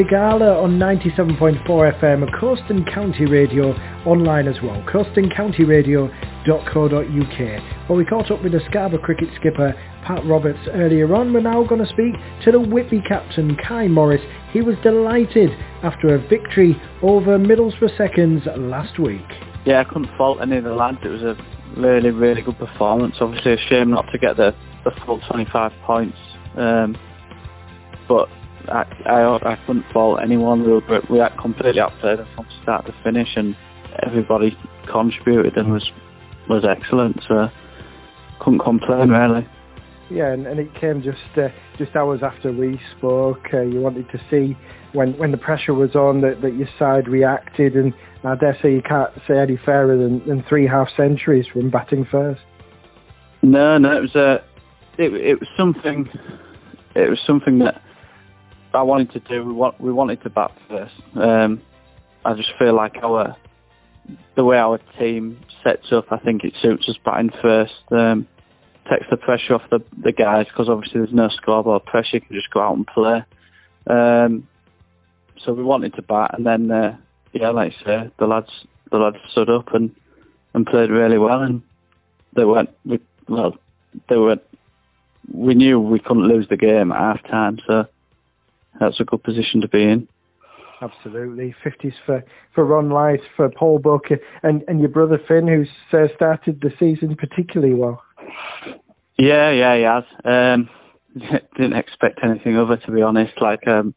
Sigala on 97.4 FM, Coast and County Radio, online as well, coastandcountyradio.co.uk. Well, we caught up with the Scarborough cricket skipper Pat Roberts earlier on. We're now going to speak to the Whitby captain Kai Morris. He was delighted after a victory over Middlesbrough Seconds last week. Yeah, I couldn't fault any of the lads. It was a really, really good performance. Obviously a shame not to get the, the full 25 points. Um, but I, I, I couldn't fault anyone. We were, we had completely outplayed from start to finish, and everybody contributed and was was excellent. So couldn't complain really. Yeah, and, and it came just uh, just hours after we spoke. Uh, you wanted to see when when the pressure was on that, that your side reacted, and I dare say you can't say any fairer than, than three half centuries from batting first. No, no, it was a, uh, it, it was something, it was something that I wanted to do. We want we wanted to bat first. Um, I just feel like our the way our team sets up, I think it suits us batting first. Um, takes the pressure off the the guys because obviously there's no scoreboard pressure. You can just go out and play. Um, so we wanted to bat, and then uh, yeah, like I say, the lads the lads stood up and and played really well, and they weren't we, well they were we knew we couldn't lose the game at half time, so that's a good position to be in. Absolutely, fifties for for Ron Light, for Paul Booker, and and your brother Finn, who's uh, started the season particularly well. Yeah, yeah, he has. Um, didn't expect anything other, to be honest. Like um,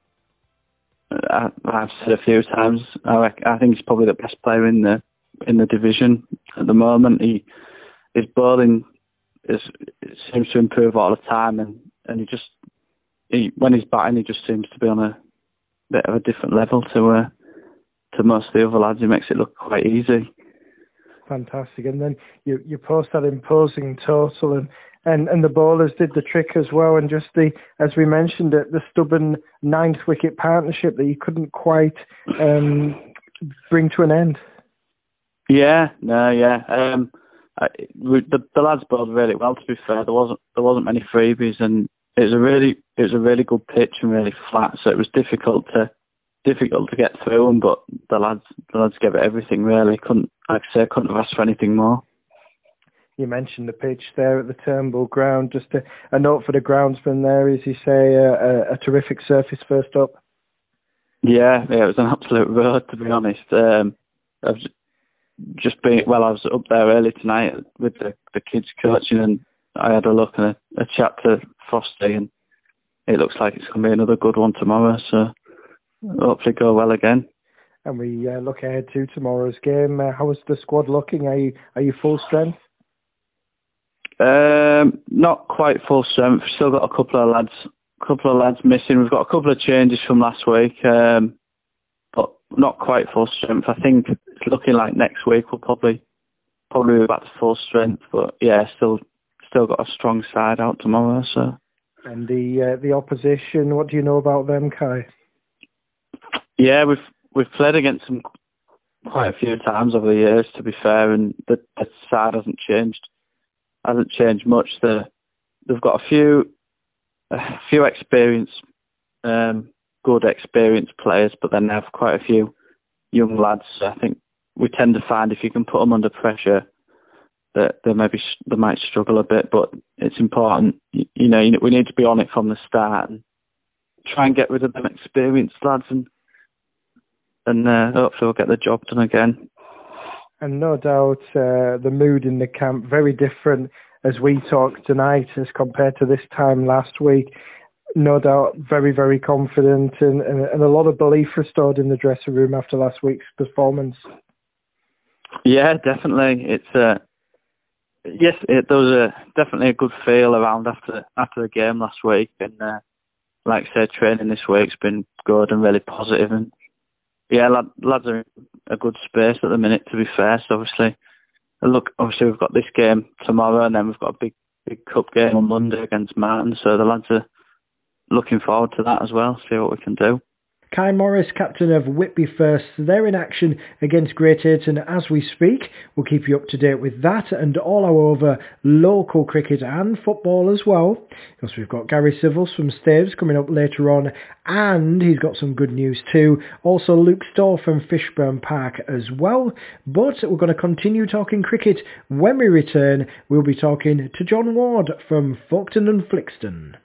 I, have said a few times, I, I think he's probably the best player in the in the division at the moment. He his bowling is seems to improve all the time, and and he just he, when he's batting, he just seems to be on a bit of a different level to uh, to most of the other lads. He makes it look quite easy. Fantastic. And then you you post that imposing total, and and and the bowlers did the trick as well. And just the as we mentioned it, the stubborn ninth wicket partnership that you couldn't quite um, bring to an end. Yeah, no, yeah. Um, I, the, the lads bowled really well. To be fair, there wasn't there wasn't many freebies, and it was a really it was a really good pitch and really flat, so it was difficult to difficult to get through them. But the lads the lads gave it everything really. Couldn't like I say couldn't have asked for anything more. You mentioned the pitch there at the Turnbull ground. Just a, a note for the groundsman there, as you say, a, a, terrific surface first up. Yeah, yeah, it was an absolute road to be honest. Um, I've just been well. I was up there early tonight with the the kids coaching, and I had a look and a, a chat to Frosty, and it looks like it's going to be another good one tomorrow. So hopefully go well again. And we uh, look ahead to tomorrow's game. Uh, how is the squad looking? Are you are you full strength? Um, not quite full strength. Still got a couple of lads, couple of lads missing. We've got a couple of changes from last week, um, but not quite full strength. I think it's looking like next week we'll probably probably be back to full strength. But yeah, still still got a strong side out tomorrow. So. And the uh, the opposition, what do you know about them, Kai? Yeah, we've we've played against them quite a few times over the years. To be fair, and the, the side hasn't changed hasn't changed much. The, they've got a few a few experienced, um, good experienced players, but then they have quite a few young lads. So I think we tend to find if you can put them under pressure, that they maybe they might struggle a bit, but it's important. You, you know, we need to be on it from the start and try and get rid of them experienced lads, and and uh, hopefully we'll get the job done again. And no doubt uh, the mood in the camp very different as we talk tonight as compared to this time last week. No doubt very very confident and, and, and a lot of belief restored in the dressing room after last week's performance. Yeah, definitely. It's uh, yes, it, there was a definitely a good feel around after after the game last week, and uh, like I said, training this week's been good and really positive. positive, and yeah, lad, lads are in a good space at the minute. To be fair, so obviously, look, obviously we've got this game tomorrow, and then we've got a big big cup game on Monday against Marton. So the lads are looking forward to that as well. See what we can do. Kai Morris, captain of Whitby First, they're in action against Great Ayton as we speak. We'll keep you up to date with that and all our other local cricket and football as well. Because we've got Gary Civils from Staves coming up later on and he's got some good news too. Also Luke Storr from Fishburn Park as well. But we're going to continue talking cricket. When we return, we'll be talking to John Ward from Folkton and Flixton.